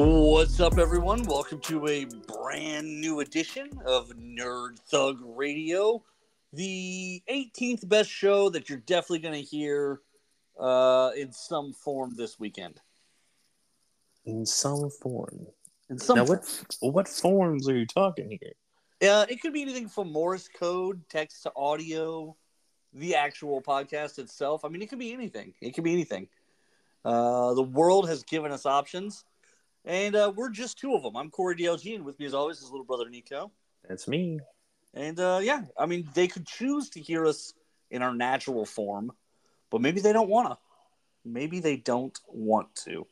What's up, everyone? Welcome to a brand new edition of Nerd Thug Radio, the 18th best show that you're definitely going to hear uh, in some form this weekend. In some form. In some now, form. what what forms are you talking here? Uh, it could be anything from Morse code, text to audio, the actual podcast itself. I mean, it could be anything. It could be anything. Uh, the world has given us options, and uh, we're just two of them. I'm Corey DLG, and with me, as always, is little brother Nico. That's me. And uh, yeah, I mean, they could choose to hear us in our natural form, but maybe they don't want to. Maybe they don't want to.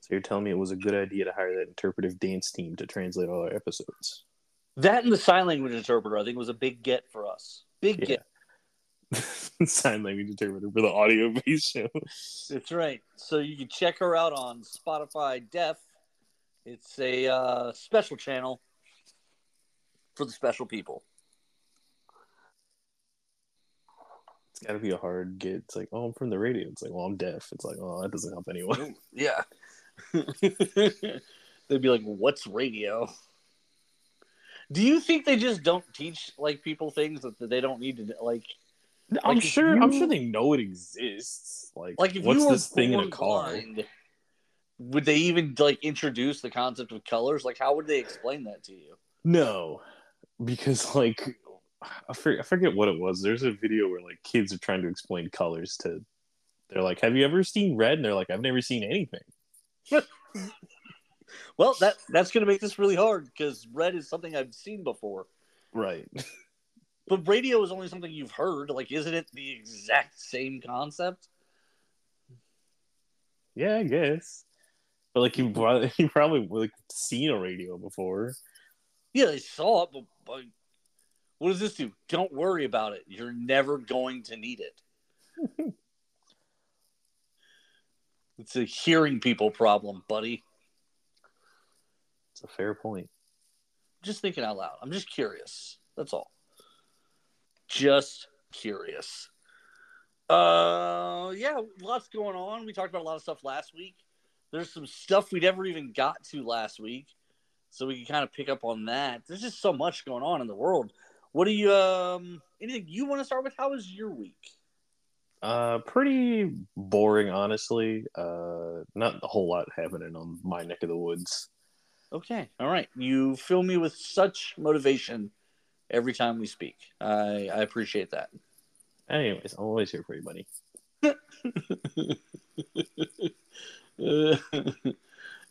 So you're telling me it was a good idea to hire that interpretive dance team to translate all our episodes? That and the sign language interpreter, I think, was a big get for us. Big Yeah. get. Sign language interpreter for the audio based show. That's right. So you can check her out on Spotify Deaf. It's a uh, special channel for the special people. It's got to be a hard get. It's like, oh, I'm from the radio. It's like, well, I'm deaf. It's like, oh, that doesn't help anyone. Yeah. They'd be like, "What's radio?" Do you think they just don't teach like people things that they don't need to like? I'm Like, sure. I'm sure they know it exists. Like, Like if what's you this thing in a car? blind, would they even like introduce the concept of colors? Like, how would they explain that to you? No, because like I forget, I forget what it was. There's a video where like kids are trying to explain colors to. They're like, "Have you ever seen red?" And they're like, "I've never seen anything." Well, that that's going to make this really hard because red is something I've seen before, Right. but radio is only something you've heard. Like, isn't it the exact same concept? Yeah, I guess. But like you, probably, you probably like seen a radio before. Yeah, they saw it, but, but what does this do? Don't worry about it. You're never going to need it. it's a hearing people problem, buddy. It's a fair point. Just thinking out loud. I'm just curious. That's all. Just curious. Uh, yeah, lots going on. We talked about a lot of stuff last week. There's some stuff we never even got to last week, so we can kind of pick up on that. There's just so much going on in the world. What do you um? Anything you want to start with? How was your week? Uh, pretty boring, honestly. Uh, not a whole lot happening on my neck of the woods. Okay, all right. You fill me with such motivation every time we speak. I I appreciate that. Anyways, I'm always here for you, buddy.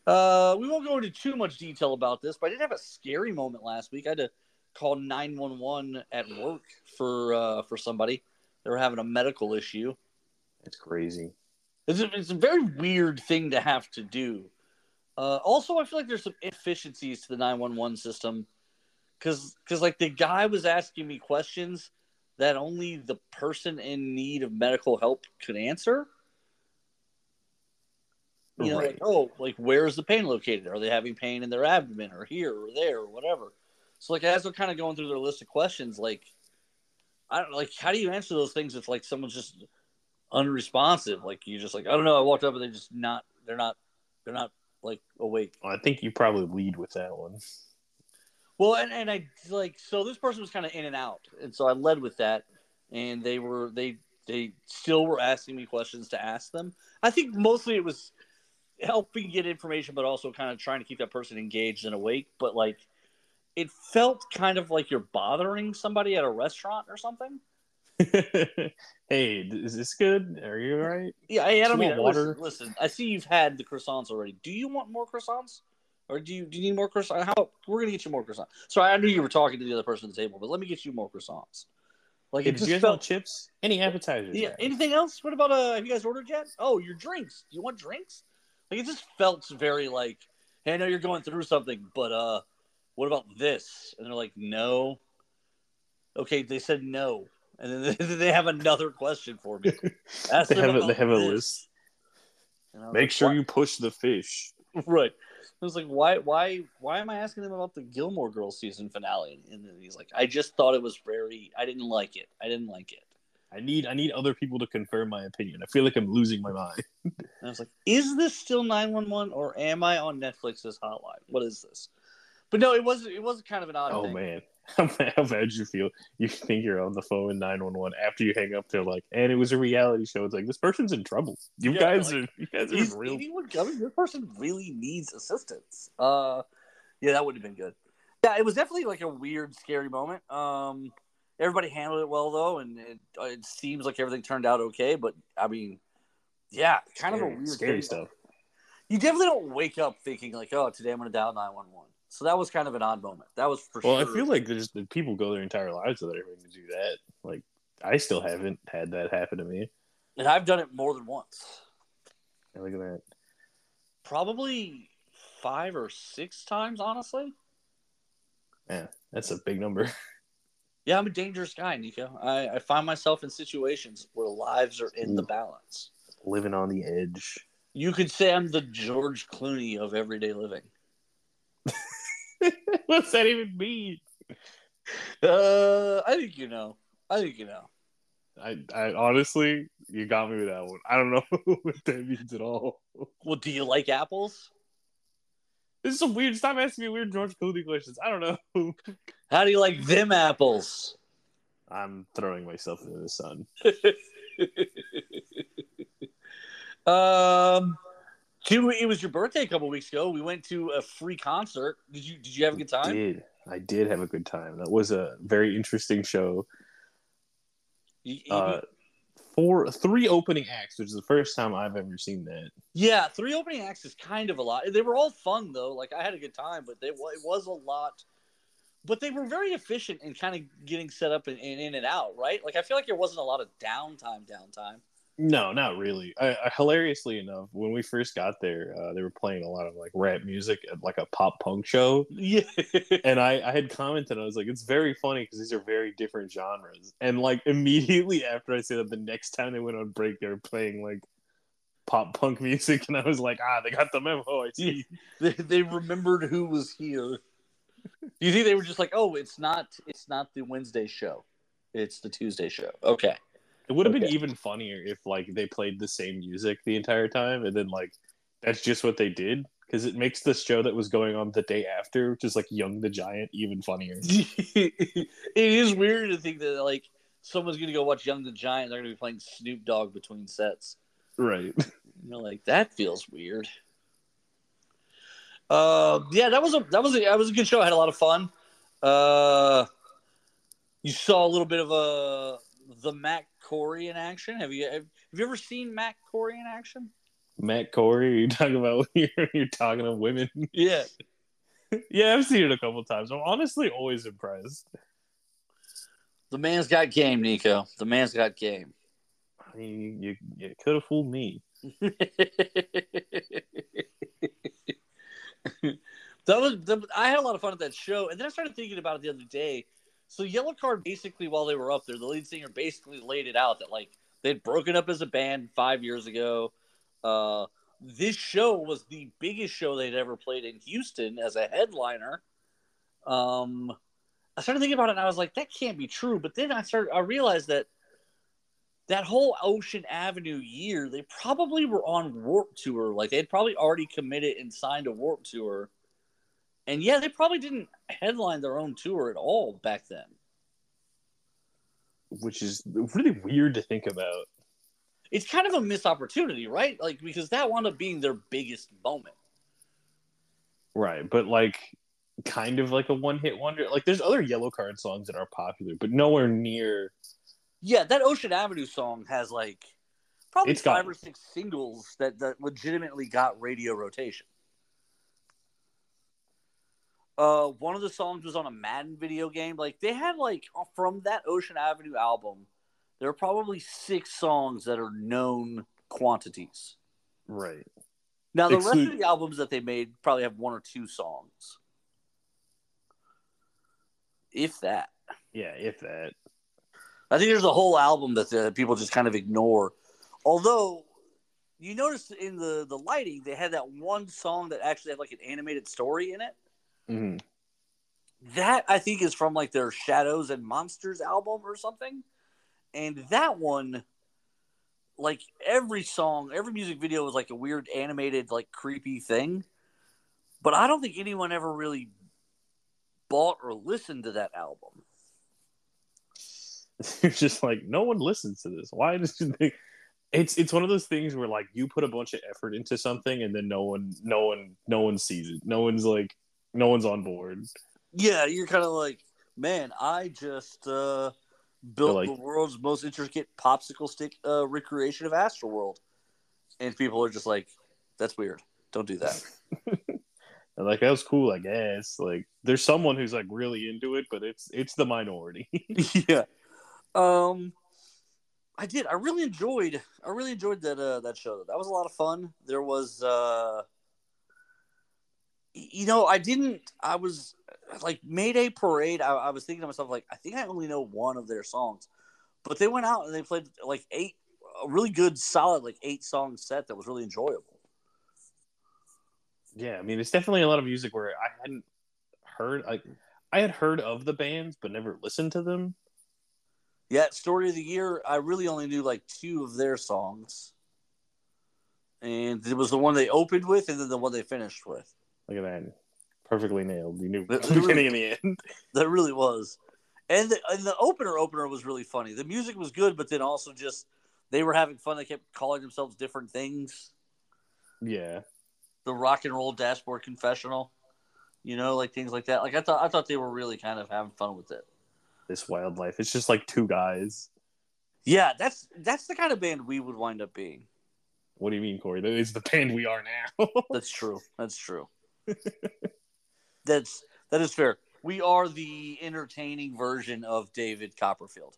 uh, we won't go into too much detail about this, but I did have a scary moment last week. I had to call nine one one at work for uh, for somebody. They were having a medical issue. It's crazy. It's a, it's a very weird thing to have to do. Uh, also, I feel like there's some inefficiencies to the 911 system because because like the guy was asking me questions that only the person in need of medical help could answer. You know, Right. like oh, like where's the pain located? Are they having pain in their abdomen or here or there or whatever? So like as they're kind of going through their list of questions, like I don't like how do you answer those things if like someone's just unresponsive? Like you just like I don't know. I walked up and they're just not. They're not. They're not like awake. Well, I think you probably lead with that one. Well, and, and I like so this person was kind of in and out, and so I led with that, and they were they they still were asking me questions to ask them. I think mostly it was helping get information, but also kind of trying to keep that person engaged and awake. But like, it felt kind of like you're bothering somebody at a restaurant or something. hey, is this good? Are you all right? Yeah, I, I don't mean want listen, water? listen. I see you've had the croissants already. Do you want more croissants, or do you do you need more croissants? How we're gonna get you more croissants? So I knew you were talking to the other person at the table, but let me get you more croissants. Like Hey, it just you guys felt. want chips? Any appetizers? Yeah. guys? Anything else? What about uh? Have you guys ordered yet? Oh, your drinks. Do you want drinks? Like it just felt very like, hey, I know you're going through something, but uh, what about this? And they're like, no. Okay, they said no, and then they, have another question for me. Ask they have a, they have a list. And I was Make like, sure "What?" you push the fish. right. I was like, why, why, why am I asking them about the Gilmore Girls season finale? And then he's like, I just thought it was very, I didn't like it. I didn't like it. I need I need other people to confirm my opinion. I feel like I'm losing my mind. And I was like, is this still 911 or am I on Netflix's hotline? What is this? But no, it wasn't. It wasn't kind of an odd Oh thing. man, how bad you feel? You think you're on the phone one one after you hang up. They're like, and it was a reality show. It's like this person's in trouble. You Yeah, guys like, are you guys are real. coming? This person really needs assistance. Uh, yeah, that would have been good. Yeah, it was definitely like a weird, scary moment. Um, everybody handled it well though, and it, it seems like everything turned out okay. But I mean, yeah, kind of a weird, scary thing. stuff. You definitely don't wake up thinking like, "Oh, today I'm going to dial 911." So that was kind of an odd moment. That was for sure. Well, sure. I feel like there's the people go their entire lives without having to do that. Like I still haven't had that happen to me. and I've done it more than once. And look at that. Probably five or six times, honestly. Yeah, that's a big number. Yeah, I'm a dangerous guy, Nico. I, I find myself in situations where lives are in the balance. Living on the edge. You could say I'm the George Clooney of everyday living. What's that even mean? Uh, I think you know. I think you know. I, I honestly, you got me with that one. I don't know what that means at all. Well, do you like apples? This is some weird. Stop asking me weird George Clooney questions. I don't know. How do you like them apples? I'm throwing myself into the sun. um, two. It was your birthday a couple weeks ago. We went to a free concert. Did you Did you have a good I time? did. I did have a good time. That was a very interesting show. You- you- Uh, four, three opening acts, which is the first time I've ever seen that. Yeah, three opening acts is kind of a lot. They were all fun though. Like I had a good time, but they, it was a lot. But they were very efficient in kind of getting set up and, and in and out, right? Like I feel like there wasn't a lot of downtime. Downtime. No, not really. I, I, hilariously enough, when we first got there, uh, they were playing a lot of like rap music at like a pop punk show. Yeah. and I, I had commented, I was like, it's very funny because these are very different genres. And like immediately after I said that, the next time they went on break, they were playing like pop punk music, and I was like, ah, they got the memo. I see. they, they remembered who was here. Do you think they were just like, oh, it's not, it's not the Wednesday show, it's the Tuesday show? Okay. It would have been even funnier if like they played the same music the entire time, and then like that's just what they did because it makes the show that was going on the day after, which is like Young the Giant, even funnier. it is weird to think that like someone's gonna go watch Young the Giant. They're gonna be playing Snoop Dogg between sets. Right. You know, like that feels weird. Uh, yeah, that was a that was a that was a good show. I had a lot of fun. Uh, you saw a little bit of a the Matt Corey in action. Have you have, have you ever seen Matt Corey in action? Matt Corey, you talking about you're, you're talking to women? Yeah, yeah, I've seen it a couple times. I'm honestly always impressed. the man's got game, Nico. The man's got game. I mean, you, you could have fooled me. that was I had a lot of fun at that show, and then I started thinking about it the other day. So Yellowcard basically, while they were up there, the lead singer basically laid it out that like they'd broken up as a band five years ago. Uh, this show was the biggest show they'd ever played in Houston as a headliner. Um, I started thinking about it, and I was like, that can't be true. But then I started, I realized that that whole Ocean Avenue year, they probably were on Warped Tour. Like they'd probably already committed and signed a Warped Tour. And yeah, they probably didn't headline their own tour at all back then. which is really weird to think about. It's kind of a missed opportunity, right? Like because that wound up being their biggest moment. Right, but like kind of like a one hit wonder. Like there's other Yellowcard songs that are popular, but nowhere near Yeah, that Ocean Avenue song has like probably It's five or six singles that, that legitimately got radio rotation. Uh, one of the songs was on a Madden video game. Like they had like from that Ocean Avenue album, there are probably six songs that are known quantities. right. Now the rest of the albums that they made probably have one or two songs, if that. Yeah, if that. I think there's a whole album that uh, people just kind of ignore. Although you notice in the the lighting, they had that one song that actually had like an animated story in it. hmm That I think is from like their Shadows and Monsters album or something. And that one like every song, every music video was like a weird animated, like creepy thing. But I don't think anyone ever really bought or listened to that album. It's just like no one listens to this. Why does they? It's it's one of those things where like you put a bunch of effort into something and then no one no one no one sees it. No one's like no one's on board. Yeah, you're kind of like, man, I just uh, built like- the world's most intricate popsicle stick uh, recreation of Astroworld, and people are just like, that's weird. Don't do that. And like that was cool, I guess. Like there's someone who's like really into it, but it's it's the minority. yeah. Um I did. I really enjoyed I really enjoyed that uh that show. That was a lot of fun. There was uh you know, I didn't I was like Mayday Parade, I, I was thinking to myself like I think I only know one of their songs. But they went out and they played like eight a really good solid like eight song set that was really enjoyable. yeah, I mean it's definitely a lot of music where I hadn't heard like I had heard of the bands but never listened to them. Yeah, story of the year. I really only knew like two of their songs, and it was the one they opened with, and then the one they finished with. Look at that. Perfectly nailed. You knew the beginning and the end. That really was, and the, and the opener opener was really funny. The music was good, but then also just they were having fun. They kept calling themselves different things. Yeah. The rock and roll dashboard confessional, you know, like things like that. Like I thought, I thought they were really kind of having fun with it. This Wild Life. It's just like two guys. Yeah, that's that's the kind of band we would wind up being. What do you mean, Corey? That is the band we are now. That's true. That's true. That's that is fair. We are the entertaining version of David Copperfield.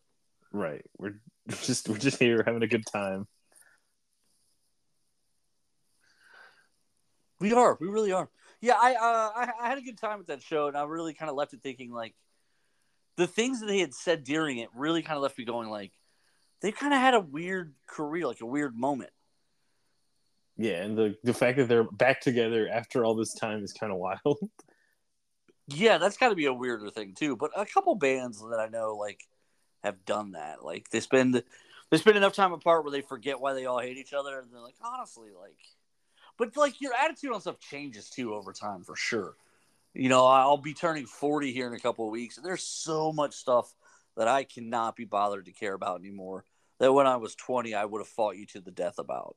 right. We're just we're just here having a good time. We are. We really are. Yeah, I uh, I, I had a good time with that show, and I really kind of left it thinking like the things that they had said during it really kind of left me going like they kind of had a weird career, like a weird moment. Yeah, and the the fact that they're back together after all this time is kind of wild. Yeah, that's got to be a weirder thing too. But a couple bands that I know like have done that. Like they spend they spend enough time apart where they forget why they all hate each other, and they're like, honestly, like. But like your attitude on stuff changes too over time for sure. You know, I'll be turning forty here in a couple of weeks, and there's so much stuff that I cannot be bothered to care about anymore. That when I was twenty, I would have fought you to the death about.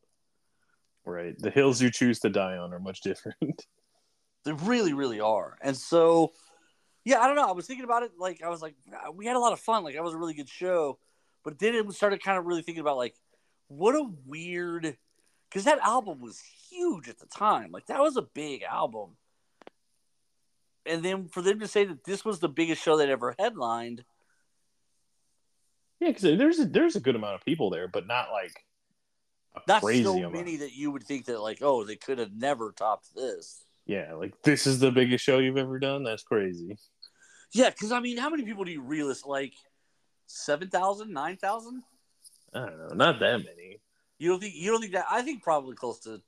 right. The hills you choose to die on are much different. They really, really are. And so, yeah, I don't know. I was thinking about it. Like, I was like, "Ah, we had a lot of fun. Like, that was a really good show. But then it started kind of really thinking about, like, what a weird. Because that album was huge at the time. Like, that was a big album. And then for them to say that this was the biggest show they'd ever headlined, yeah, because there's a, there's a good amount of people there, but not like not so amount. many that you would think that, like, oh, they could have never topped this. Yeah, like this is the biggest show you've ever done. That's crazy. Yeah, because, I mean, how many people do you realist? Like, 7,000, 9,000? I don't know, not that many. You don't think you don't think that? I think probably close to.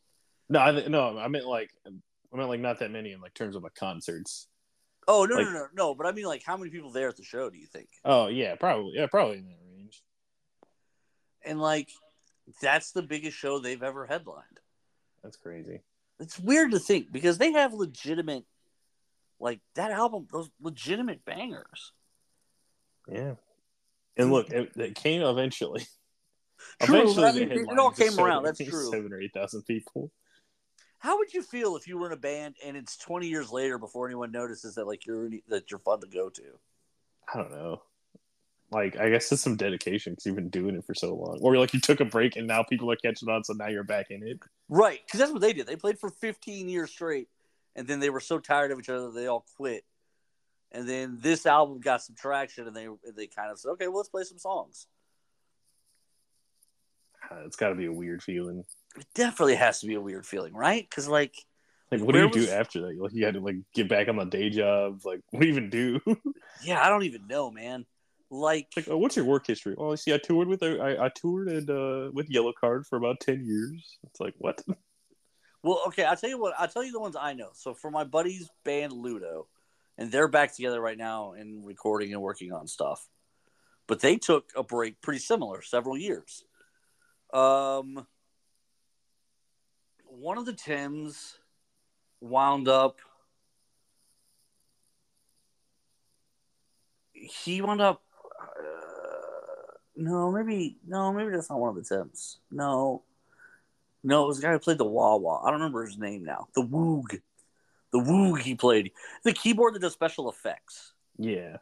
No, I th- no, I meant like I meant like not that many in like terms of like concerts. Oh no Like- no no no! But I mean, like, how many people there at the show? Do you think? Oh yeah, probably yeah, probably in that range. And like, that's the biggest show they've ever headlined. That's crazy. It's weird to think because they have legitimate, like that album, those legitimate bangers. Yeah. And look, it, it came eventually. True, eventually, I mean, it- it all came around, that's true. Seven or eight thousand people. How would you feel if you were in a band and it's twenty years later before anyone notices that like you're that you're fun to go to? I don't know. Like, I guess it's some dedication because you've been doing it for so long, or like you took a break and now people are catching on, so now you're back in it. Right, because that's what they did. They played for 15 years straight, and then they were so tired of each other they all quit. And then this album got some traction, and they they kind of said, "Okay, well, let's play some songs." Uh, It's got to be a weird feeling. It definitely has to be a weird feeling, right? Because like, Like, what do you was- do after that? Like, you had to like get back on the day job. Like, what do you even do? yeah, I don't even know, man. Like, like, oh, what's your work history? Oh, I see. I toured with I, I toured and uh, with Yellowcard for about ten years. It's like what? well, okay, I'll tell you what. I'll tell you the ones I know. So for my buddy's band Ludo, and they're back together right now and recording and working on stuff. But they took a break, pretty similar, several years. Um, one of the Tims wound up. He wound up. Uh, no, maybe no, maybe that's not one of the Tims. No, no, it was the guy who played the wah. I don't remember his name now. The Moog, the Moog he played. The keyboard that does special effects. Yeah.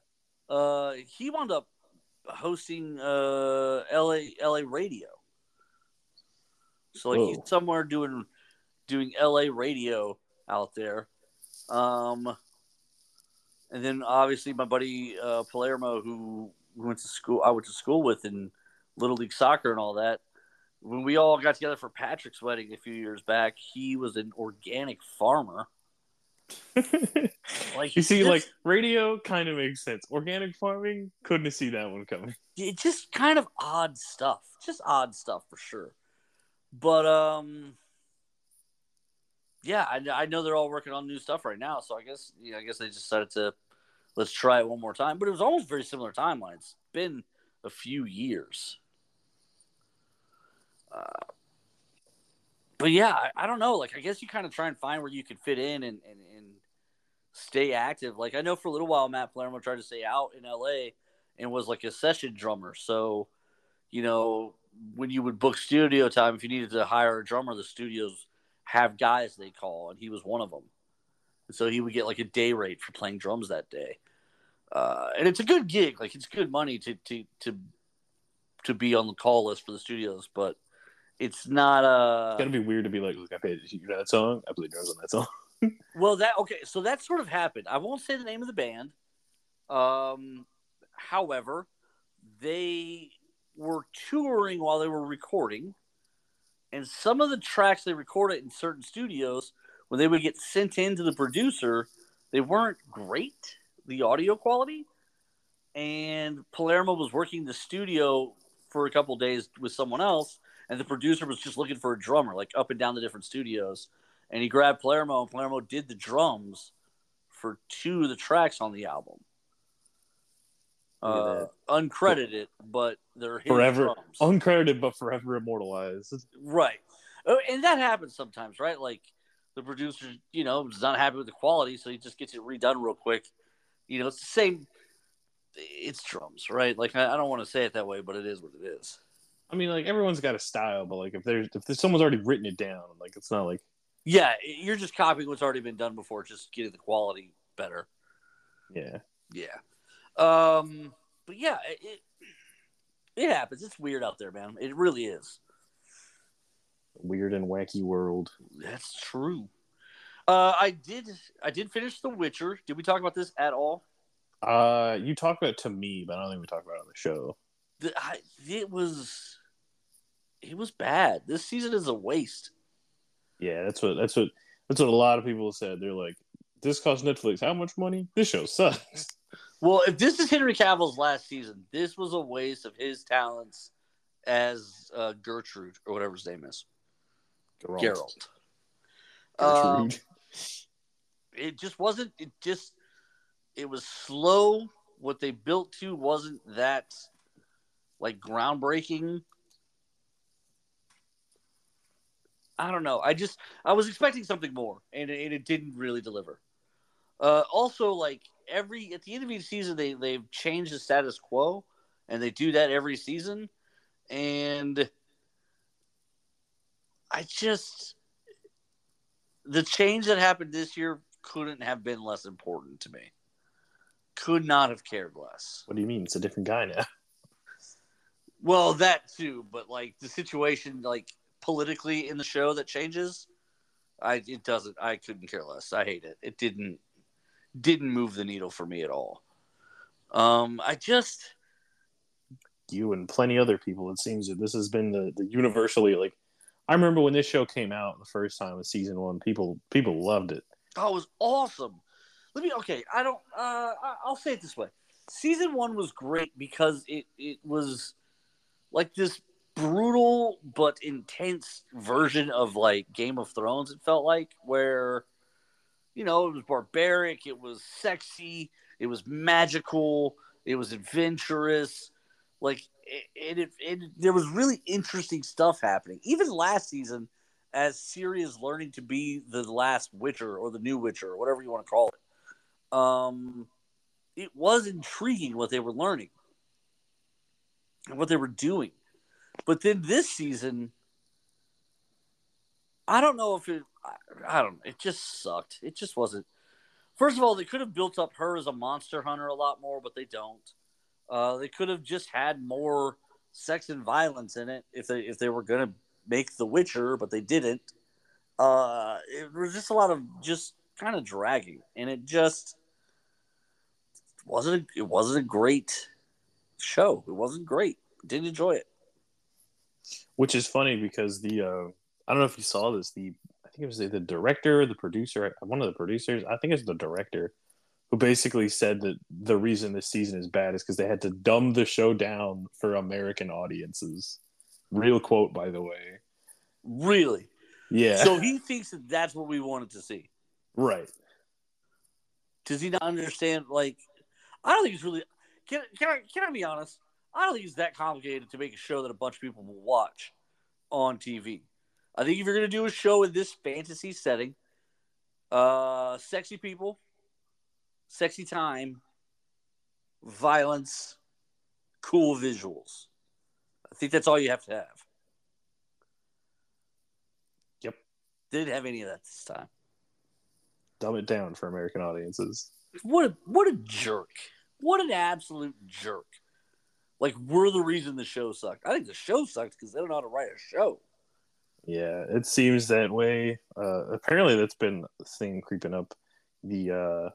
Uh, he wound up hosting uh LA LA radio. So like he's somewhere doing doing LA radio out there. Um and then obviously my buddy uh Palermo who went to school I went to school with in Little League Soccer and all that. When we all got together for Patrick's wedding a few years back, he was an organic farmer. Like you see, like radio kind of makes sense. Organic farming couldn't see that one coming. it's just kind of odd stuff just odd stuff for sure but um yeah I, I know they're all working on new stuff right now so i guess yeah, i guess they decided to let's try it one more time but it was almost very similar timeline it's been a few years uh, but yeah I, I don't know like i guess you kind of try and find where you can fit in and, and, and stay active like i know for a little while matt palermo tried to stay out in la and was like a session drummer. So, you know, when you would book studio time, if you needed to hire a drummer, the studios have guys they call, and he was one of them. And so he would get like a day rate for playing drums that day. Uh, and it's a good gig, like it's good money to to to to be on the call list for the studios, but it's not uh It's gotta be weird to be like, look, I paid you know that song. I played drums on that song. Well, that okay. So that sort of happened. I won't say the name of the band. Um, however, they were touring while they were recording, and some of the tracks they recorded in certain studios, when they would get sent in to the producer, they weren't great. The audio quality, and Palermo was working the studio for a couple days with someone else, and the producer was just looking for a drummer, like up and down the different studios and he grabbed Palermo, and Palermo did the drums for two of the tracks on the album. Look Uh, uncredited, but they're Forever drums. uncredited but forever immortalized. right. Oh, and that happens sometimes, right? Like the producer, you know, is not happy with the quality, so he just gets it redone real quick. You know, it's the same. It's drums, right? Like I, I don't want to say it that way, but it is what it is. I mean, like everyone's got a style, but like if there's if there's, someone's already written it down, like it's not like Yeah, you're just copying what's already been done before, just getting the quality better. yeah. Yeah. Um, but yeah, it, it happens. It's weird out there, man. It really is. Weird and wacky world. That's true. Uh, I did. I did finish The Witcher. Did we talk about this at all? Uh, you talked about it to me, but I don't think we talked about it on the show. The, I, it was. It was bad. This season is a waste. Yeah, that's what that's what that's what a lot of people said. They're like, "This cost Netflix how much money? This show sucks." Well, if this is Henry Cavill's last season, this was a waste of his talents as uh, Gertrude or whatever his name is, Geralt. Um, Gertrude. it just wasn't it just it was slow. What they built to wasn't that like groundbreaking. I don't know. I just i was expecting something more and it, and it didn't really deliver uh also like every at the end of each season they they've changed the status quo and they do that every season and i just the change that happened this year couldn't have been less important to me. Could not have cared less. what do you mean? It's a different guy now. Well, that too, but like the situation, like politically in the show that changes, I it doesn't. I couldn't care less. I hate it. It didn't didn't move the needle for me at all. Um, I just You and plenty other people. It seems that this has been the, the universally like. I remember when this show came out the first time with season one. People people loved it. Oh, it was awesome. Let me okay. I don't. Uh, I'll say it this way: season one was great because it it was like this brutal but intense version of like Game of Thrones. It felt like where you know it was barbaric, it was sexy, it was magical, it was adventurous. Like it, it, it, there was really interesting stuff happening. Even last season, as Ciri is learning to be the last Witcher or the new Witcher or whatever you want to call it, um, it was intriguing what they were learning and what they were doing. But then this season, I don't know if it. I, don't. It just sucked. It just wasn't. First of all, they could have built up her as a monster hunter a lot more, but they don't. Uh, they could have just had more sex and violence in it if they if they were going to make The Witcher, but they didn't. Uh, it was just a lot of just kind of dragging, and it just wasn't. A, it wasn't a great show. It wasn't great. Didn't enjoy it. Which is funny because the uh, I don't know if you saw this. The think it was the, the director, the producer, one of the producers. I think it's the director who basically said that the reason this season is bad is because they had to dumb the show down for American audiences. Real quote, by the way. Really? Yeah. So he thinks that that's what we wanted to see. Right. Does he not understand? Like, I don't think it's really. Can, can I can I be honest? I don't think it's that complicated to make a show that a bunch of people will watch on TV. I think if you're going to do a show in this fantasy setting, uh, sexy people, sexy time, violence, cool visuals. I think that's all you have to have. Yep. Didn't have any of that this time. Dumb it down for American audiences. What a what a jerk. What an absolute jerk. Like we're the reason the show sucked. I think the show sucks because they don't know how to write a show. Yeah, it seems that way. Uh, apparently, that's been a thing creeping up. The uh,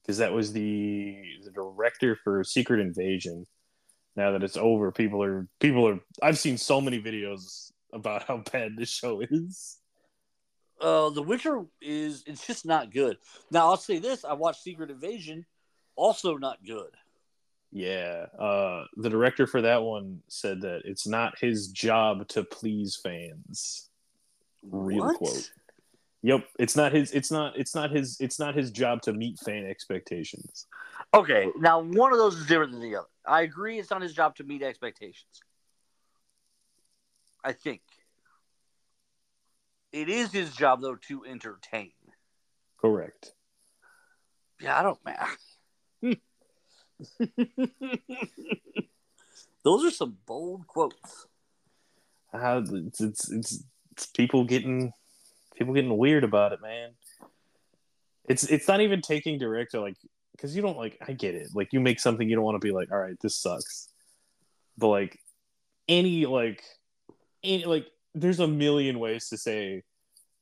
because that was the the director for Secret Invasion. Now that it's over, people are people are. I've seen so many videos about how bad this show is. Uh, The Witcher is it's just not good. Now I'll say this: I watched Secret Invasion, also not good. Yeah, uh, the director for that one said that it's not his job to please fans. Real What? quote. Yep, it's not his. It's not. It's not his. It's not his job to meet fan expectations. Okay, now one of those is different than the other. I agree; it's not his job to meet expectations. I think it is his job, though, to entertain. Correct. Yeah, I don't man. Those are some bold quotes. How it's, it's it's it's people getting people getting weird about it, man. It's it's not even taking director like because you don't like I get it like you make something you don't want to be like all right this sucks, but like any like any like there's a million ways to say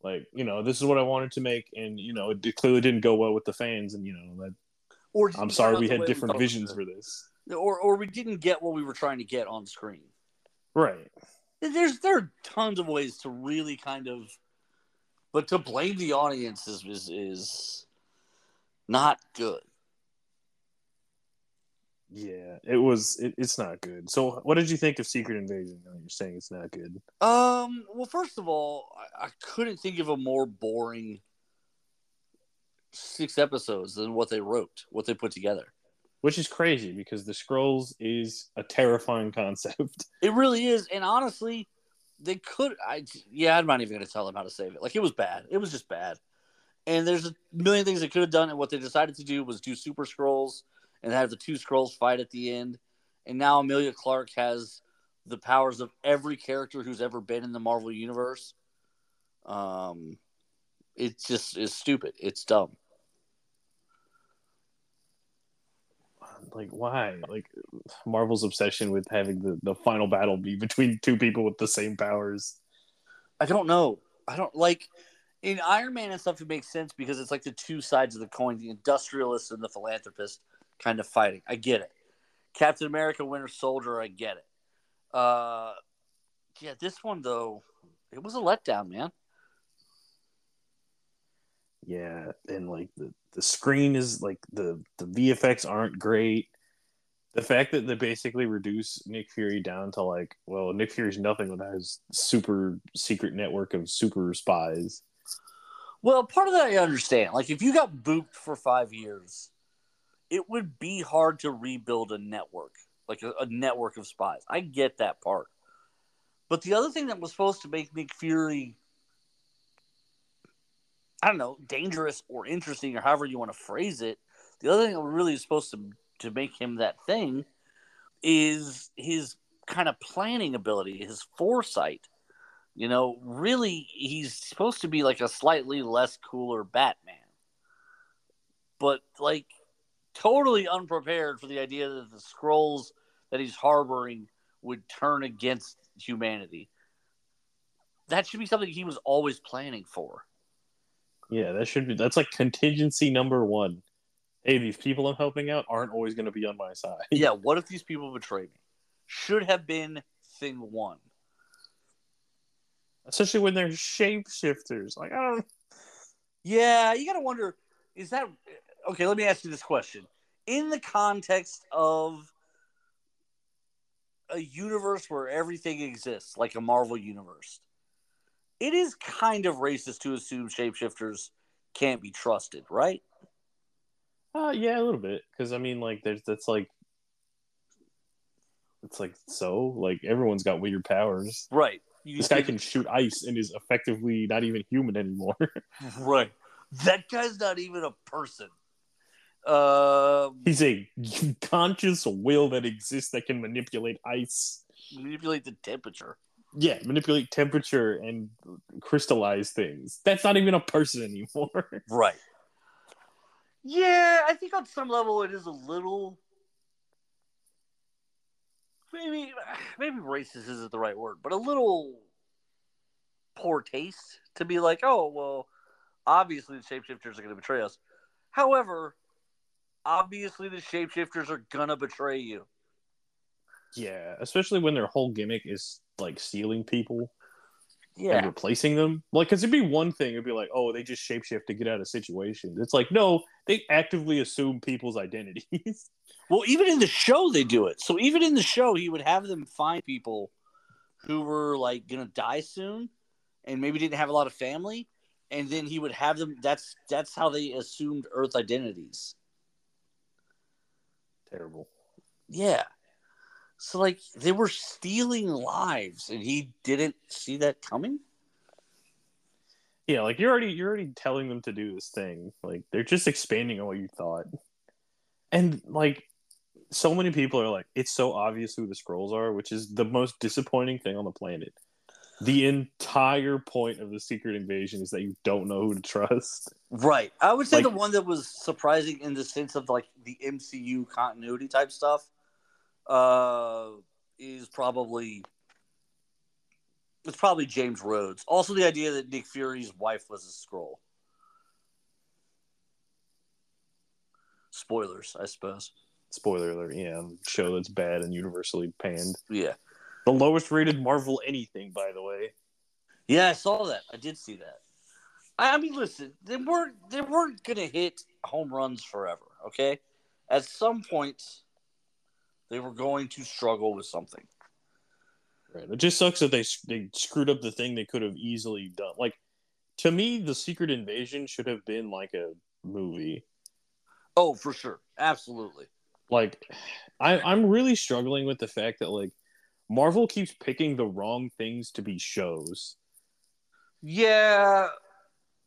like you know this is what I wanted to make and you know it clearly didn't go well with the fans and you know that Or I'm sorry we had different it visions for this. or or we didn't get what we were trying to get on screen. Right. There's there are tons of ways to really kind of, but to blame the audience is is, is not good. Yeah, it was. It, it's not good. So, what did you think of Secret Invasion? You're saying it's not good. Um. Well, first of all, I, I couldn't think of a more boring six episodes than what they wrote, what they put together. which is crazy because the Skrulls is a terrifying concept. It really is, and honestly, they could. I yeah, I'm not even going to tell them how to save it. Like it was bad. It was just bad. And there's a million things they could have done, and what they decided to do was do super Skrulls and have the two Skrulls fight at the end. And now Emilia Clarke has the powers of every character who's ever been in the Marvel universe. Um, it just is stupid. It's dumb. Like, why? Like, Marvel's obsession with having the, the final battle be between two people with the same powers. I don't know. I don't like in Iron Man and stuff. It makes sense because it's like the two sides of the coin: the industrialist and the philanthropist kind of fighting. I get it. Captain America, Winter Soldier. I get it. Uh, yeah, this one though, it was a letdown, man. Yeah, and like the, the screen is like the the VFX aren't great. The fact that they basically reduce Nick Fury down to like, well, Nick Fury's nothing without his super secret network of super spies. Well, part of that I understand. Like, if you got booped for five years, it would be hard to rebuild a network. like a, a network of spies. I get that part. But the other thing that was supposed to make Nick Fury, I don't know, dangerous or interesting or however you want to phrase it, the other thing that really is supposed to to make him that thing is his kind of planning ability, his foresight. You know, really, he's supposed to be like a slightly less cooler Batman, but like totally unprepared for the idea that the Skrulls that he's harboring would turn against humanity. That should be something he was always planning for. Yeah, that should be that's like contingency number one. Hey, these people I'm helping out aren't always going to be on my side. Yeah, what if these people betray me? Should have been thing one. Especially when they're shapeshifters. Like I don't. Yeah, you got to wonder: is that okay? Let me ask you this question: in the context of a universe where everything exists, like a Marvel universe, it is kind of racist to assume shapeshifters can't be trusted, right? Uh, yeah, a little bit. Because I mean, like, there's that's like, it's like so like everyone's got weird powers. Right. You this guy can shoot ice and is effectively not even human anymore. right. That guy's not even a person. Um, He's a conscious will that exists that can manipulate ice, manipulate the temperature. Yeah, manipulate temperature and crystallize things. That's not even a person anymore. Right. Yeah, I think on some level it is a little maybe maybe racist isn't the right word, but a little poor taste to be like, oh well, obviously the shapeshifters are going to betray us. However, obviously the shapeshifters are gonna betray you. Yeah, especially when their whole gimmick is like stealing people. Yeah. And replacing them. Like, because it'd be one thing, it'd be like, oh, they just shapeshift to get out of situations. It's like, no, they actively assume people's identities. Well, even in the show, they do it. So even in the show, he would have them find people who were like gonna die soon, and maybe didn't have a lot of family, and then he would have them. That's that's how they assumed Earth identities. Terrible. Yeah. So like they were stealing lives, and he didn't see that coming. Yeah, like you're already you're already telling them to do this thing. Like they're just expanding on what you thought, and like so many people are like, it's so obvious who the Skrulls are, which is the most disappointing thing on the planet. The entire point of the secret invasion is that you don't know who to trust. Right. I would say Like- the one that was surprising in the sense of like the MCU continuity type stuff uh is probably it's probably James Rhodes. Also the idea that Nick Fury's wife was a Skrull. Spoilers, I suppose. Spoiler alert, yeah, show that's bad and universally panned. Yeah. The lowest rated Marvel anything, by the way. Yeah, I saw that. I did see that. I, mean, listen, they weren't they weren't gonna hit home runs forever. Okay, at some point, they were going to struggle with something. Right. It just sucks that they they screwed up the thing they could have easily done. Like to me, the Secret Invasion should have been like a movie. Oh, for sure, absolutely. Like I I'm really struggling with the fact that like Marvel keeps picking the wrong things to be shows. Yeah,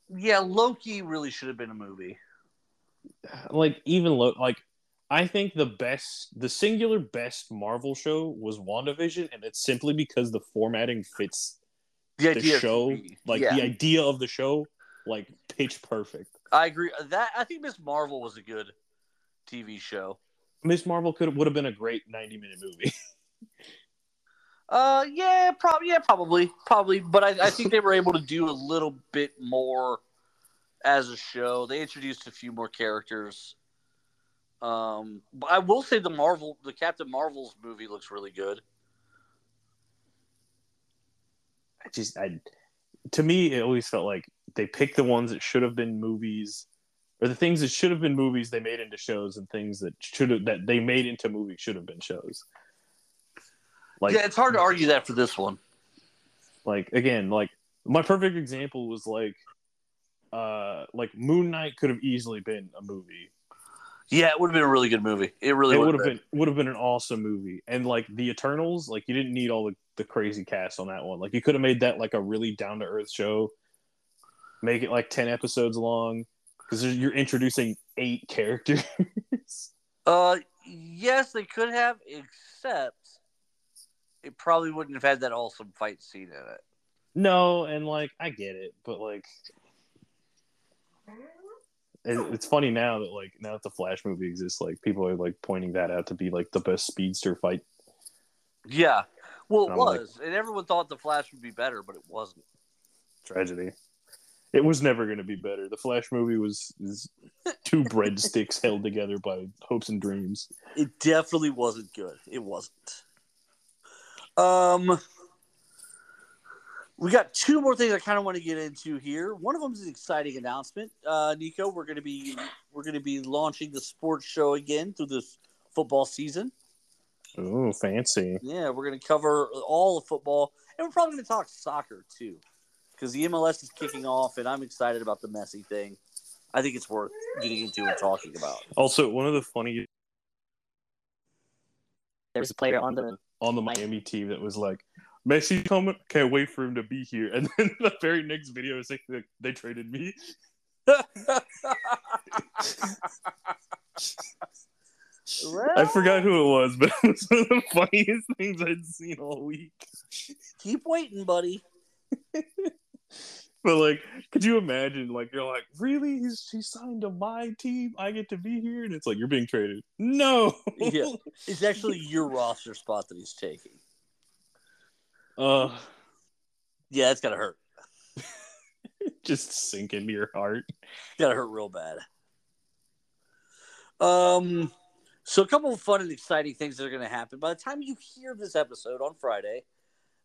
yeah. Loki really should have been a movie. Like even lo- like I think the best the singular best Marvel show was WandaVision and it's simply because the formatting fits The the of show like yeah, the idea of the show like pitch perfect. I agree. That I think Miss Marvel was a good TV show. Miss Marvel could would have been a great 90 minute movie. Uh, yeah, probably, yeah, probably, probably. But I, I think they were able to do a little bit more as a show. They introduced a few more characters. Um, but I will say the Marvel, the Captain Marvel's movie looks really good. I just I to me it always felt like they picked the ones that should have been movies or the things that should have been movies they made into shows and things that should have that they made into movies should have been shows. Like yeah, it's hard to argue that for this one. like again, like my perfect example was like uh like Moon Knight could have easily been a movie. Yeah, it would have been a really good movie. It really it would have been would have been an awesome movie. And like the Eternals, like you didn't need all the, the crazy cast on that one. Like you could have made that like a really down to earth show. Make it like ten episodes long because you're introducing eight characters. Uh, yes, they could have, except it probably wouldn't have had that awesome fight scene in it. no, and like I get it, but like it's funny now that like now that the Flash movie exists, like people are like pointing that out to be like the best speedster fight. Yeah, well, it I'm like- was, and everyone thought the Flash would be better, but it wasn't. Tragedy. It was never going to be better. The Flash movie was is two breadsticks held together by hopes and dreams. It definitely wasn't good. It wasn't. Um, we got two more things I kind of want to get into here. One of them is an exciting announcement. Uh, Nico, we're gonna be we're gonna be launching the sports show again through this football season. Oh, fancy. Yeah, we're gonna cover all of football, and we're probably gonna talk soccer too, because the MLS is kicking off, and I'm excited about the Messi thing. I think it's worth getting into and talking about. Also, one of the funny There was a player on the on the Miami team that was like, Messi coming, can't wait for him to be here. And then the very next video is like, they traded me. I forgot who it was, but it was one of the funniest things I'd seen all week. Keep waiting, buddy. But like, could you imagine? Like, you're like, really? He's he signed to my team. I get to be here, and it's like you're being traded. No. Yeah. It's actually your roster spot that he's taking. Uh, Yeah, it's gotta hurt. just sink into your heart. It's gotta hurt real bad. Um, so a couple of fun and exciting things that are gonna happen. By the time you hear this episode on Friday,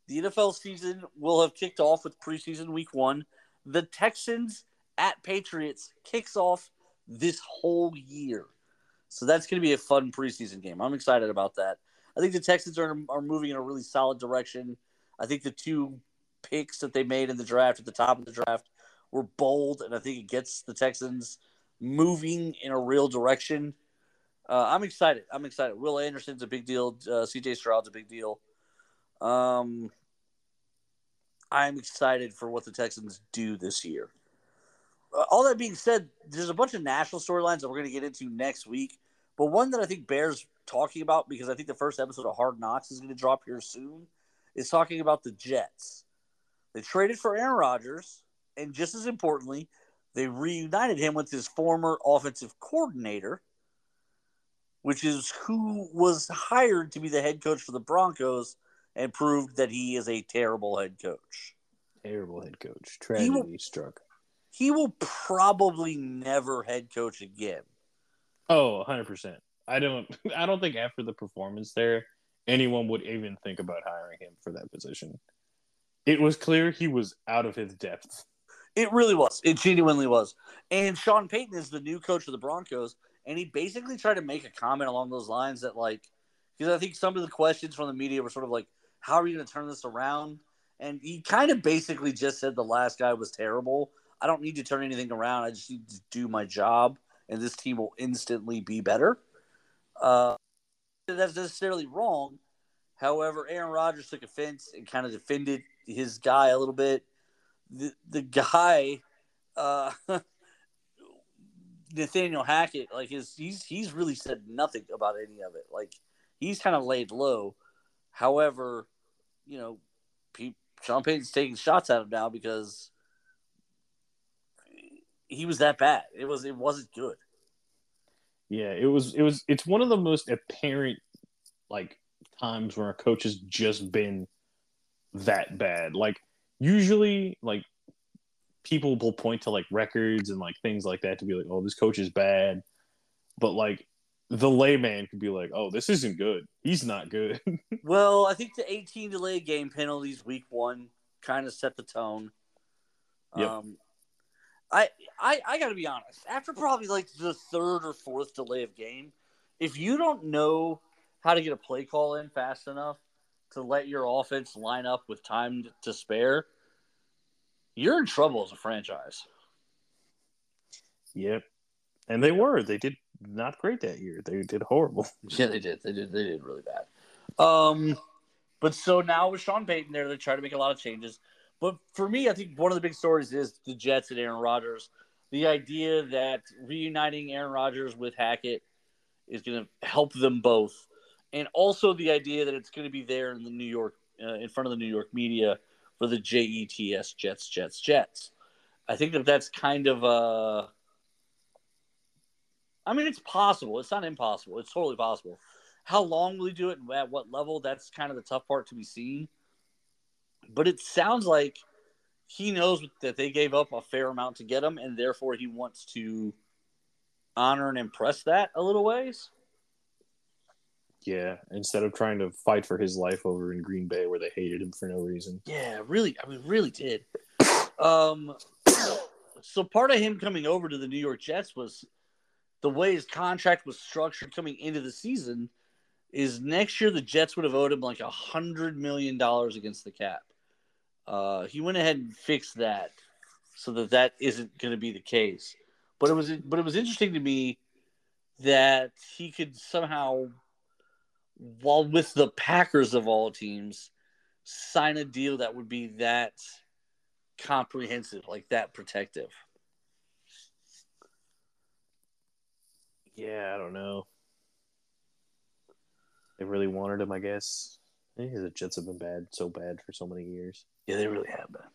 the NFL season will have kicked off with preseason week one. The Texans at Patriots kicks off this whole year. So that's going to be a fun preseason game. I'm excited about that. I think the Texans are, are moving in a really solid direction. I think the two picks that they made in the draft at the top of the draft were bold, and I think it gets the Texans moving in a real direction. Uh, I'm excited. I'm excited. Will Anderson's a big deal. Uh, CJ Stroud's a big deal. Um, I'm excited for what the Texans do this year. Uh, all that being said, there's a bunch of national storylines that we're going to get into next week. But one that I think bears talking about because I think the first episode of Hard Knocks is going to drop here soon is talking about the Jets. They traded for Aaron Rodgers, and just as importantly, they reunited him with his former offensive coordinator, which is who was hired to be the head coach for the Broncos and proved that he is a terrible head coach. Terrible head coach. He Tragedy will- struck. He will probably never head coach again. Oh, 100%. I don't I don't think after the performance there anyone would even think about hiring him for that position. It was clear he was out of his depth. It really was. It genuinely was. And Sean Payton is the new coach of the Broncos, and he basically tried to make a comment along those lines that, like, because I think some of the questions from the media were sort of like, "How are you going to turn this around?" And he kind of basically just said the last guy was terrible. I don't need to turn anything around. I just need to do my job, and this team will instantly be better. Uh, that's necessarily wrong. However, Aaron Rodgers took offense and kind of defended his guy a little bit. The the guy, uh, Nathaniel Hackett, like his he's he's really said nothing about any of it. Like he's kind of laid low. However, you know, Pete, Sean Payton's taking shots at him now because he was that bad. It was it wasn't good. Yeah, it was it was it's one of the most apparent like times where a coach has just been that bad. Like usually like people will point to like records and like things like that to be like, oh, this coach is bad. But like the layman could be like, oh, this isn't good. He's not good. Well, I think the 18 delay game penalties week one kind of set the tone. Yep. Um, I I I got to be honest. After probably like the third or fourth delay of game, if you don't know how to get a play call in fast enough to let your offense line up with time to spare, you're in trouble as a franchise. yep. And they were. They did not great that year. They did horrible. Yeah, they did. They did. They did really bad. Um, but so now with Sean Payton there, they try to make a lot of changes. But for me, I think one of the big stories is the Jets and Aaron Rodgers. The idea that reuniting Aaron Rodgers with Hackett is going to help them both, and also the idea that it's going to be there in the New York, uh, in front of the New York media for the JETS Jets, Jets, Jets. I think that that's kind of uh I mean, it's possible. It's not impossible. It's totally possible. How long will he do it and at what level? That's kind of the tough part to be seen. But it sounds like he knows that they gave up a fair amount to get him, and therefore he wants to honor and impress that a little ways. Yeah, instead of trying to fight for his life over in Green Bay where they hated him for no reason. Yeah, really. I mean, really did. Um, so part of him coming over to the New York Jets was the way his contract was structured coming into the season. Is next year the Jets would have owed him like a hundred million dollars against the cap. Uh, he went ahead and fixed that so that that isn't going to be the case. But it was but it was interesting to me that he could somehow, while with the Packers of all teams, sign a deal that would be that comprehensive, like that protective. Yeah, I don't know. They really wanted him, I guess. The Jets have been bad, so bad for so many years. Yeah, they really have been.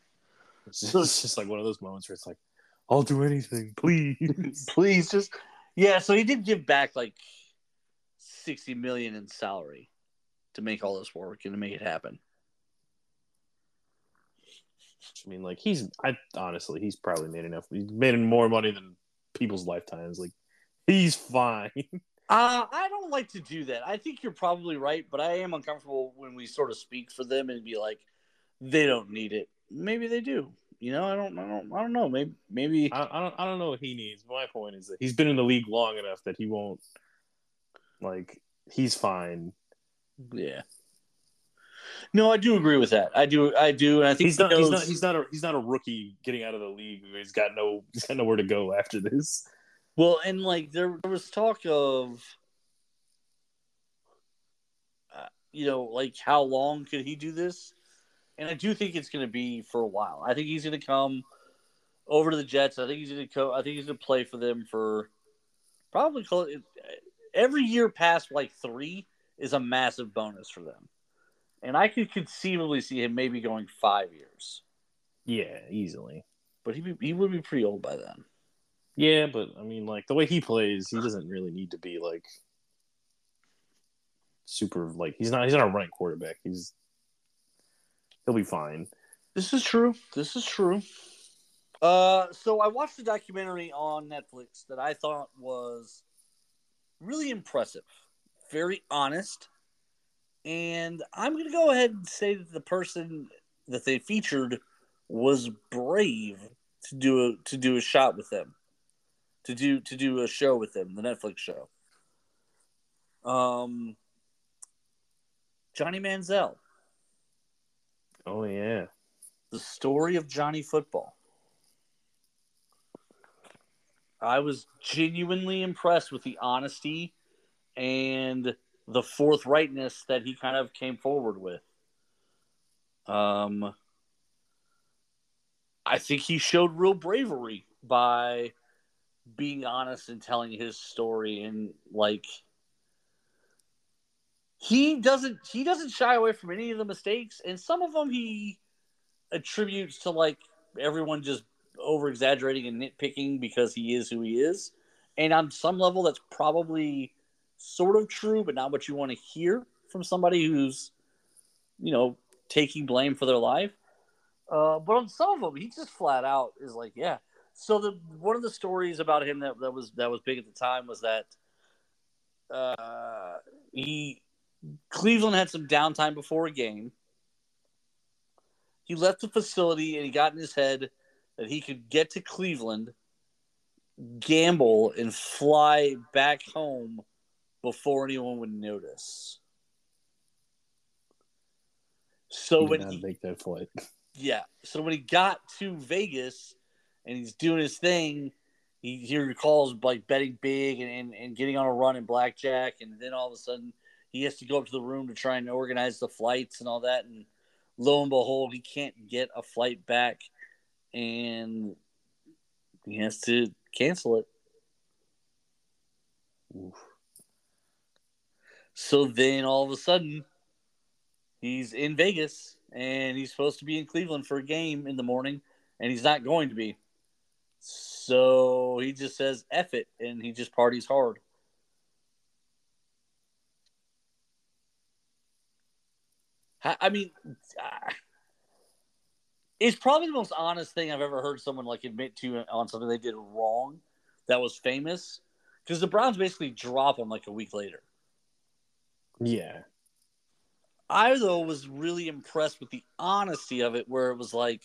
It's just, it's just like one of those moments where it's like, I'll do anything, please. Please just Yeah, so he did give back like sixty million in salary to make all this work and to make it happen. I mean, like he's, I honestly, he's probably made enough. He's made more money than people's lifetimes. Like he's fine. Uh, I don't like to do that. I think you're probably right, but I am uncomfortable when we sort of speak for them and be like, they don't need it. Maybe they do. You know, I don't, I don't, I don't know. Maybe, maybe. I, I don't, I don't know what he needs. My point is that he's been in the league long enough that he won't, like, he's fine. Yeah. No, I do agree with that. I do, I do, and I think He's not, he he's not, he's not a, he's not a rookie getting out of the league. He's got no, he's got nowhere to go after this. Well, and like there, there was talk of, uh, you know, like how long could he do this? And I do think it's going to be for a while. I think he's going to come over to the Jets. I think he's going to co- I think he's going to play for them for probably close, every year past like three is a massive bonus for them. And I could conceivably see him maybe going five years, Yeah, easily. but he he would be pretty old by then. Yeah, but I mean, like the way he plays, he doesn't really need to be like super. Like he's not. He's not a running quarterback. He's he'll be fine. This is true. This is true. Uh, so I watched a documentary on Netflix that I thought was really impressive, very honest, and I'm going to go ahead and say that the person that they featured was brave to do a to do a shot with them, to do to do a show with them, the Netflix show. Um, Johnny Manziel, Oh yeah. the story of Johnny Football. I was genuinely impressed with the honesty and the forthrightness that he kind of came forward with. Um, I think he showed real bravery by being honest and telling his story and like he doesn't he doesn't shy away from any of the mistakes. And some of them he attributes to like everyone just over exaggerating and nitpicking because he is who he is. And on some level that's probably sort of true but not what you want to hear from somebody who's you know taking blame for their life. Uh, but on some of them he just flat out is like yeah so the one of the stories about him that, that was that was big at the time was that uh, he Cleveland had some downtime before a game. He left the facility and he got in his head that he could get to Cleveland, gamble, and fly back home before anyone would notice. So He when he, make that flight. yeah, so when he got to Vegas and he's doing his thing, he, he recalls like betting big and, and, and getting on a run in blackjack, and then all of a sudden he has to go up to the room to try and organize the flights and all that, and lo and behold, he can't get a flight back, and he has to cancel it. Oof. So then all of a sudden, he's in Vegas and he's supposed to be in Cleveland for a game in the morning, and he's not going to be. So he just says F it and he just parties hard. I mean, it's probably the most honest thing I've ever heard someone like admit to on something they did wrong that was famous because the Browns basically drop him like a week later. Yeah. I though was really impressed with the honesty of it, where it was like,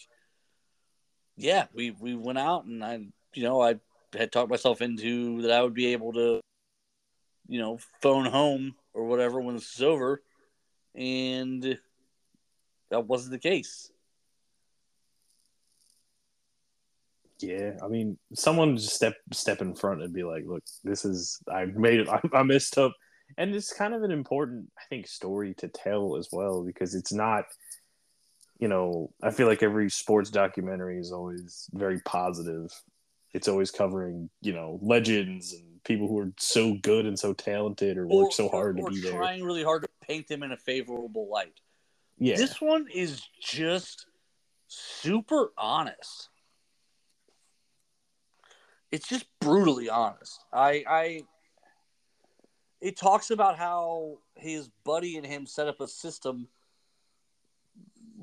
yeah, we we went out and I, you know, I had talked myself into that I would be able to, you know, phone home or whatever when this is over, and that wasn't the case. Yeah, I mean, someone just step step in front and be like, "Look, this is I made it. I, I messed up," and it's kind of an important, I think, story to tell as well because it's not, you know, I feel like every sports documentary is always very positive. It's always covering, you know, legends and people who are so good and so talented or, or work so hard or, to be there. Trying really hard to paint them in a favorable light. Yeah, this one is just super honest it's just brutally honest. I, I, it talks about how his buddy and him set up a system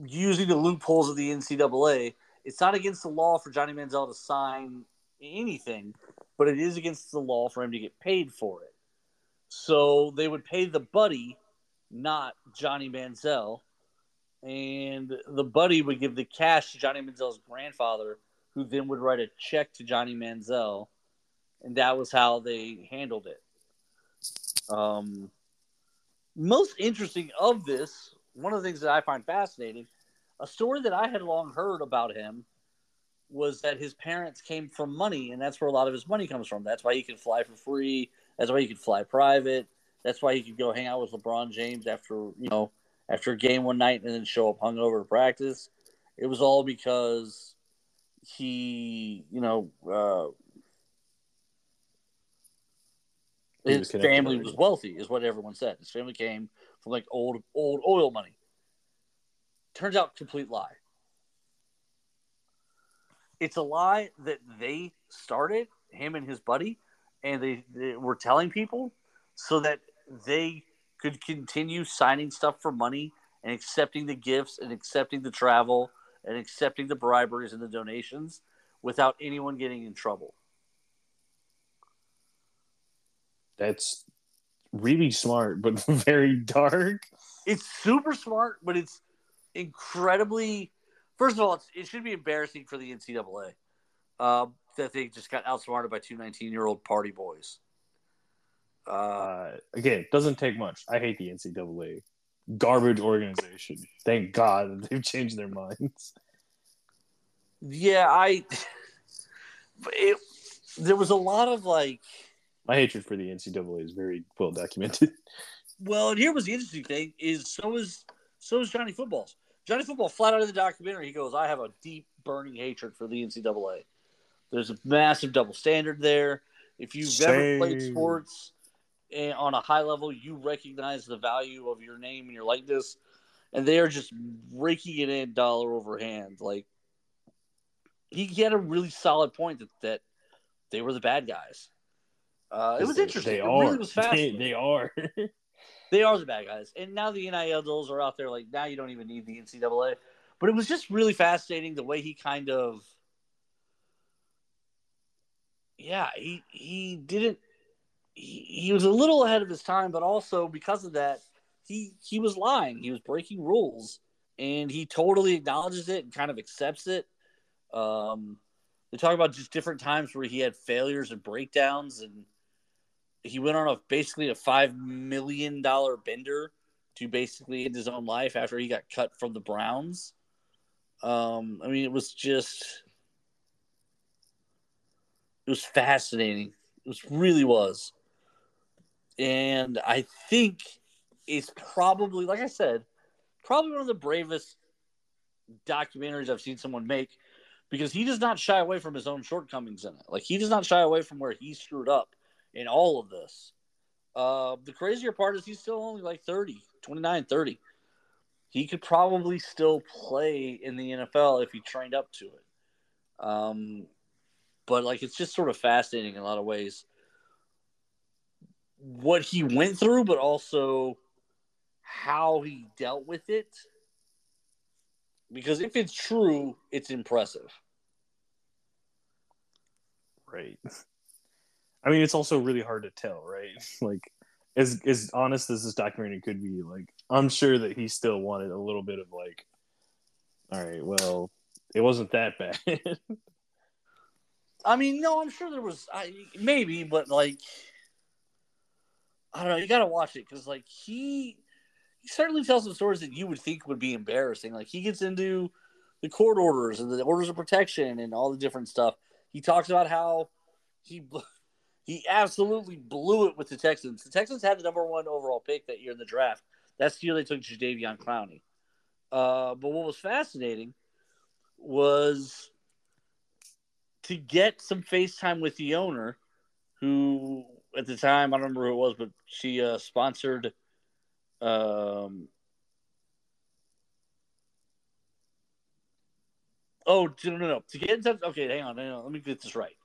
using the loopholes of the NCAA. It's not against the law for Johnny Manziel to sign anything, but it is against the law for him to get paid for it. So they would pay the buddy, not Johnny Manziel, and the buddy would give the cash to Johnny Manziel's grandfather who then would write a check to Johnny Manziel, and that was how they handled it. Um, most interesting of this, one of the things that I find fascinating, a story that I had long heard about him was that his parents came from money, and that's where a lot of his money comes from. That's why he could fly for free. That's why he could fly private. That's why he could go hang out with LeBron James after you know after a game one night and then show up hungover to practice. It was all because he, you know, uh, his family was wealthy, is what everyone said. His family came from like old old oil money. Turns out, complete lie. It's a lie that they started, him and his buddy, and they, they were telling people so that they could continue signing stuff for money and accepting the gifts and accepting the travel and accepting the briberies and the donations without anyone getting in trouble. That's really smart, but very dark. It's super smart, but it's incredibly. First of all, it should be embarrassing for the NCAA uh, that they just got outsmarted by two 19 year old party boys. Uh, uh, again, doesn't take much. I hate the NCAA garbage organization. Thank God they've changed their minds. Yeah, I. It, there was a lot of like. My hatred for the NCAA is very well documented. Well, and here was the interesting thing: is so is so is Johnny Footballs. Johnny Football, flat out of the documentary, he goes, "I have a deep, burning hatred for the NCAA. There's a massive double standard there. If you've Same. ever played sports, and on a high level, you recognize the value of your name and your likeness, and they are just raking it in dollar over hand. Like he, he had a really solid point that, that they were the bad guys. Uh, it was interesting. They it are. Really was they, they, are. they are the bad guys, and now the NIL deals are out there. Like now, you don't even need the NCAA. But it was just really fascinating the way he kind of, yeah, he he didn't he, he was a little ahead of his time, but also because of that, he he was lying. He was breaking rules, and he totally acknowledges it and kind of accepts it. Um, they talk about just different times where he had failures and breakdowns, and he went on a basically a five million dollar bender to basically end his own life after he got cut from the Browns. Um, I mean, it was just It was fascinating. It really was. And I think it's probably, like I said, probably one of the bravest documentaries I've seen someone make because he does not shy away from his own shortcomings in it. Like he does not shy away from where he screwed up in all of this. Uh, the crazier part is he's still only like 30, 29, 30. He could probably still play in the NFL if he trained up to it. Um, but like it's just sort of fascinating in a lot of ways what he went through, but also how he dealt with it. Because if it's true, it's impressive. Right. I mean, it's also really hard to tell, right? Like, as as honest as this documentary could be, like, I'm sure that he still wanted a little bit of like, all right, well, it wasn't that bad. I mean, no, I'm sure there was, I, maybe, but like, I don't know. You got to watch it because, like, he he certainly tells some stories that you would think would be embarrassing. Like, he gets into the court orders and the orders of protection and all the different stuff. He talks about how he he absolutely blew it with the Texans. The Texans had the number one overall pick that year in the draft. That's the year they took Jadeveon Clowney. Uh, but what was fascinating was to get some FaceTime with the owner, who at the time I don't remember who it was, but she uh, sponsored. Um, oh no no no! To get in touch. Okay, hang on, hang on. Let me get this right.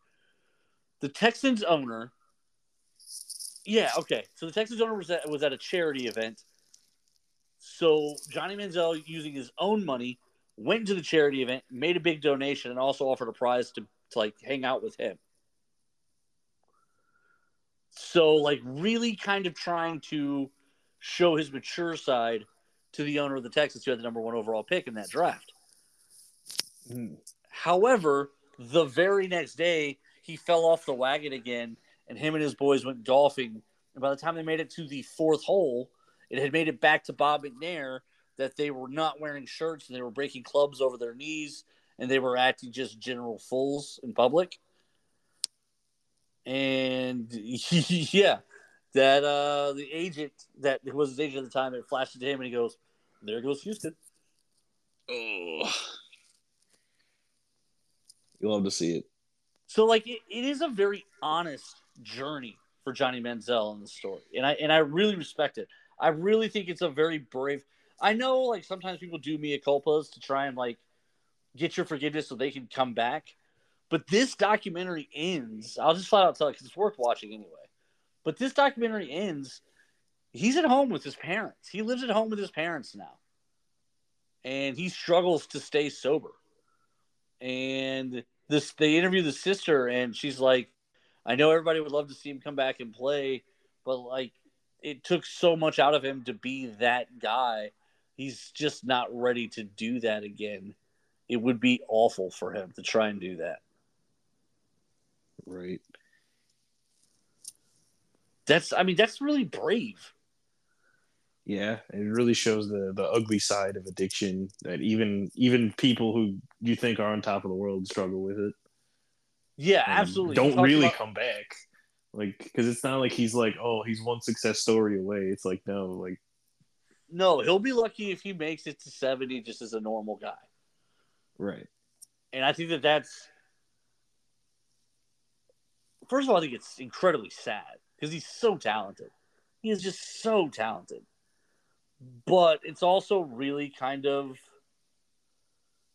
The Texans owner. Yeah, okay. So the Texans owner was at, was at a charity event. So Johnny Manziel, using his own money, went to the charity event, made a big donation, and also offered a prize to, to like hang out with him. So, like, really kind of trying to show his mature side to the owner of the Texans, who had the number one overall pick in that draft. Mm. However, the very next day, he fell off the wagon again, and him and his boys went golfing. And by the time they made it to the fourth hole, it had made it back to Bob McNair that they were not wearing shirts and they were breaking clubs over their knees and they were acting just general fools in public and yeah, that uh the agent that was his agent at the time, it flashed to him, and he goes, "There goes Houston." Oh, you love to see it. So, like, it, it is a very honest journey for Johnny Manziel in the story, and I and I really respect it. I really think it's a very brave. I know, like, sometimes people do mea culpas to try and like get your forgiveness so they can come back. But this documentary ends. I'll just flat out tell you because it's worth watching anyway. But this documentary ends. He's at home with his parents. He lives at home with his parents now, and he struggles to stay sober. And this, they interview the sister, and she's like, "I know everybody would love to see him come back and play, but like, it took so much out of him to be that guy. He's just not ready to do that again. It would be awful for him to try and do that." Right. That's I mean that's really brave. Yeah, it really shows the the ugly side of addiction that even even people who you think are on top of the world struggle with it. Yeah, um, absolutely. Don't really about... come back. Like cuz it's not like he's like, "Oh, he's one success story away." It's like, no, like no, he'll be lucky if he makes it to 70 just as a normal guy. Right. And I think that that's first of all, I think it's incredibly sad because he's so talented. He is just so talented. But it's also really kind of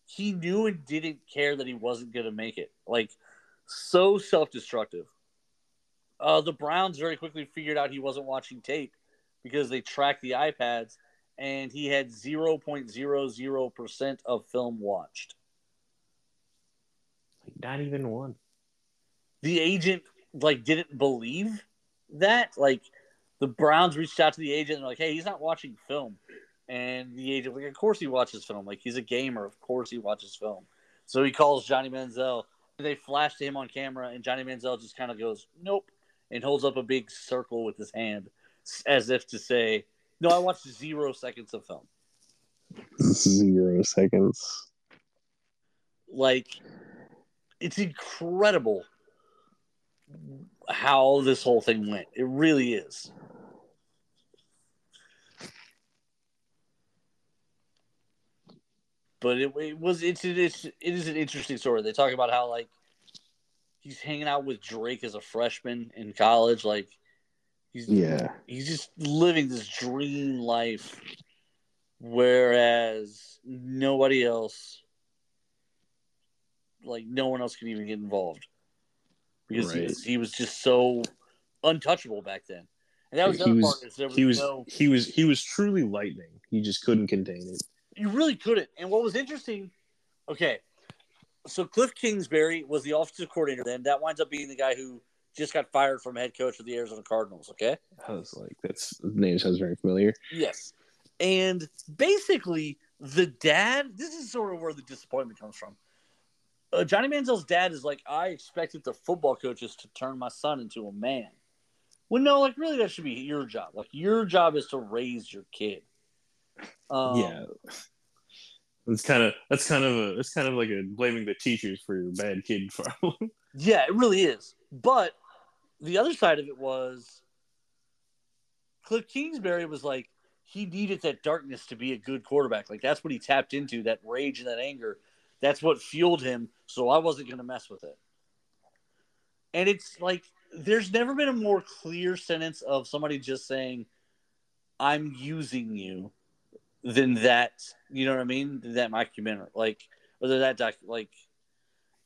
he knew and didn't care that he wasn't going to make it. Like so self-destructive. Uh, the Browns very quickly figured out he wasn't watching tape because they tracked the iPads and he had 0.00% of film watched. Like not even one the agent like didn't believe that. Like the Browns reached out to the agent and like, hey, he's not watching film. And the agent like, of course he watches film. Like he's a gamer, of course he watches film. So he calls Johnny Manziel. They flash to him on camera, and Johnny Manziel just kind of goes, "Nope," and holds up a big circle with his hand, as if to say, "No, I watched zero seconds of film." Zero seconds. Like, it's incredible how this whole thing went. It really is. But it, it was it's, it's it is an interesting story. They talk about how like he's hanging out with Drake as a freshman in college. Like he's Yeah. he's just living this dream life, whereas nobody else, like no one else, can even get involved because he, was, he was just so untouchable back then. And that was He was- part is was, He was no he was he was truly lightning. He just couldn't contain it. You really couldn't. And what was interesting, okay, so Cliff Kingsbury was the offensive coordinator then. That winds up being the guy who just got fired from head coach of the Arizona Cardinals. Okay. I was like, that's the name sounds very familiar. Yes. And basically, the dad, this is sort of where the disappointment comes from. Uh, Johnny Manziel's dad is like, I expected the football coaches to turn my son into a man. Well, no, like, really, that should be your job. Like, your job is to raise your kid. Um, yeah. That's kind of that's kind of a that's kind of like a blaming the teachers for your bad kid problem. Yeah, it really is. But the other side of it was Cliff Kingsbury was like he needed that darkness to be a good quarterback. Like that's what he tapped into, that rage and that anger. That's what fueled him. So I wasn't going to mess with it. And it's like there's never been a more clear sentence of somebody just saying, "I'm using you," than that. You know what I mean? Than that Commander, like, or that doc, like,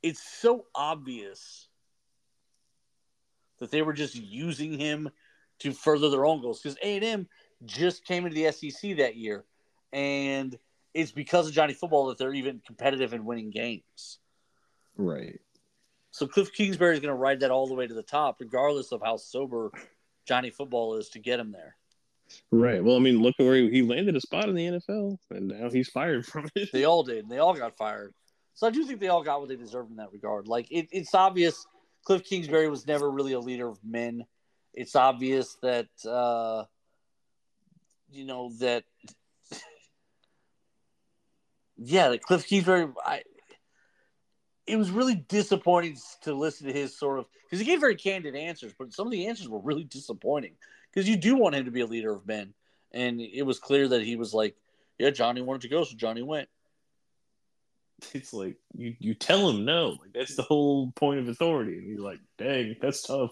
it's so obvious that they were just using him to further their own goals because A and M just came into the SEC that year, and it's because of Johnny Football that they're even competitive and winning games. right. So Cliff Kingsbury is going to ride that all the way to the top, regardless of how sober Johnny Football is to get him there. Right. Well, I mean, look at where he, he landed a spot in the NFL, and now he's fired from it. They all did, and they all got fired. So I do think they all got what they deserved in that regard. Like it, it's obvious Cliff Kingsbury was never really a leader of men. It's obvious that uh, you know that yeah, that Cliff Kingsbury. I, it was really disappointing to listen to his sort of because he gave very candid answers, but some of the answers were really disappointing because you do want him to be a leader of men, and it was clear that he was like, yeah, Johnny wanted to go, so Johnny went. It's like you you tell him no. Like that's the whole point of authority, and you're like, dang, that's tough.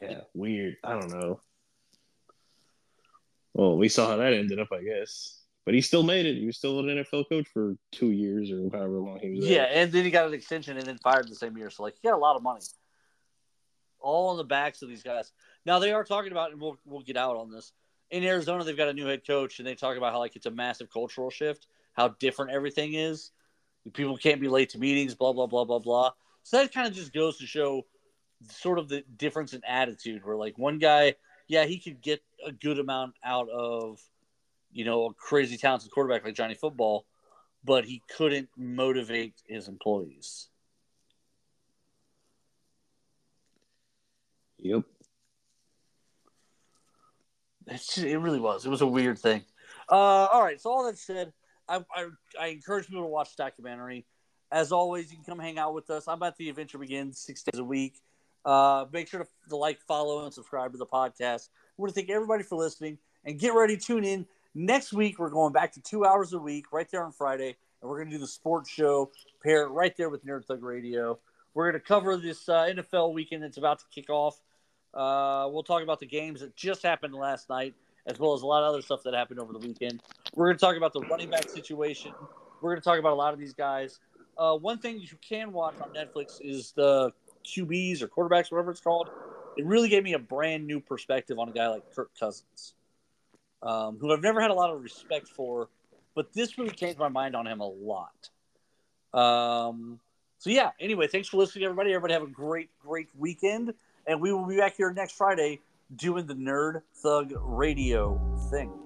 Yeah, weird. I don't know. Well, we saw how that ended up, I guess. But he still made it. He was still an NFL coach for two years or however long he was there. Yeah, and then he got an extension and then fired the same year. So like he got a lot of money. All on the backs of these guys. Now they are talking about, and we'll we'll get out on this. In Arizona, they've got a new head coach, and they talk about how like it's a massive cultural shift, how different everything is. People can't be late to meetings, blah blah blah blah blah. So that kind of just goes to show sort of the difference in attitude. Where like one guy, yeah, he could get a good amount out of, you know, a crazy talented quarterback like Johnny Football, but he couldn't motivate his employees. Yep. It's it really was. It was a weird thing. Uh, all right. So all that said, I, I I encourage people to watch the documentary. As always, you can come hang out with us. I'm at the Adventure Begins six days a week. Uh, make sure to, to like, follow, and subscribe to the podcast. We want to thank everybody for listening, and get ready tune in next week. We're going back to two hours a week, right there on Friday, and we're going to do the sports show, pair right there with Nerd Thug Radio. We're going to cover this uh, NFL weekend that's about to kick off. Uh, we'll talk about the games that just happened last night, as well as a lot of other stuff that happened over the weekend. We're going to talk about the running back situation. We're going to talk about a lot of these guys. Uh, one thing you can watch on Netflix is the QBs or quarterbacks, whatever it's called. It really gave me a brand new perspective on a guy like Kirk Cousins, um, who I've never had a lot of respect for, but this really changed my mind on him a lot. Um, so yeah. Anyway, thanks for listening, everybody. Everybody have a great, great weekend, and we will be back here next Friday doing the Nerd Thug Radio thing.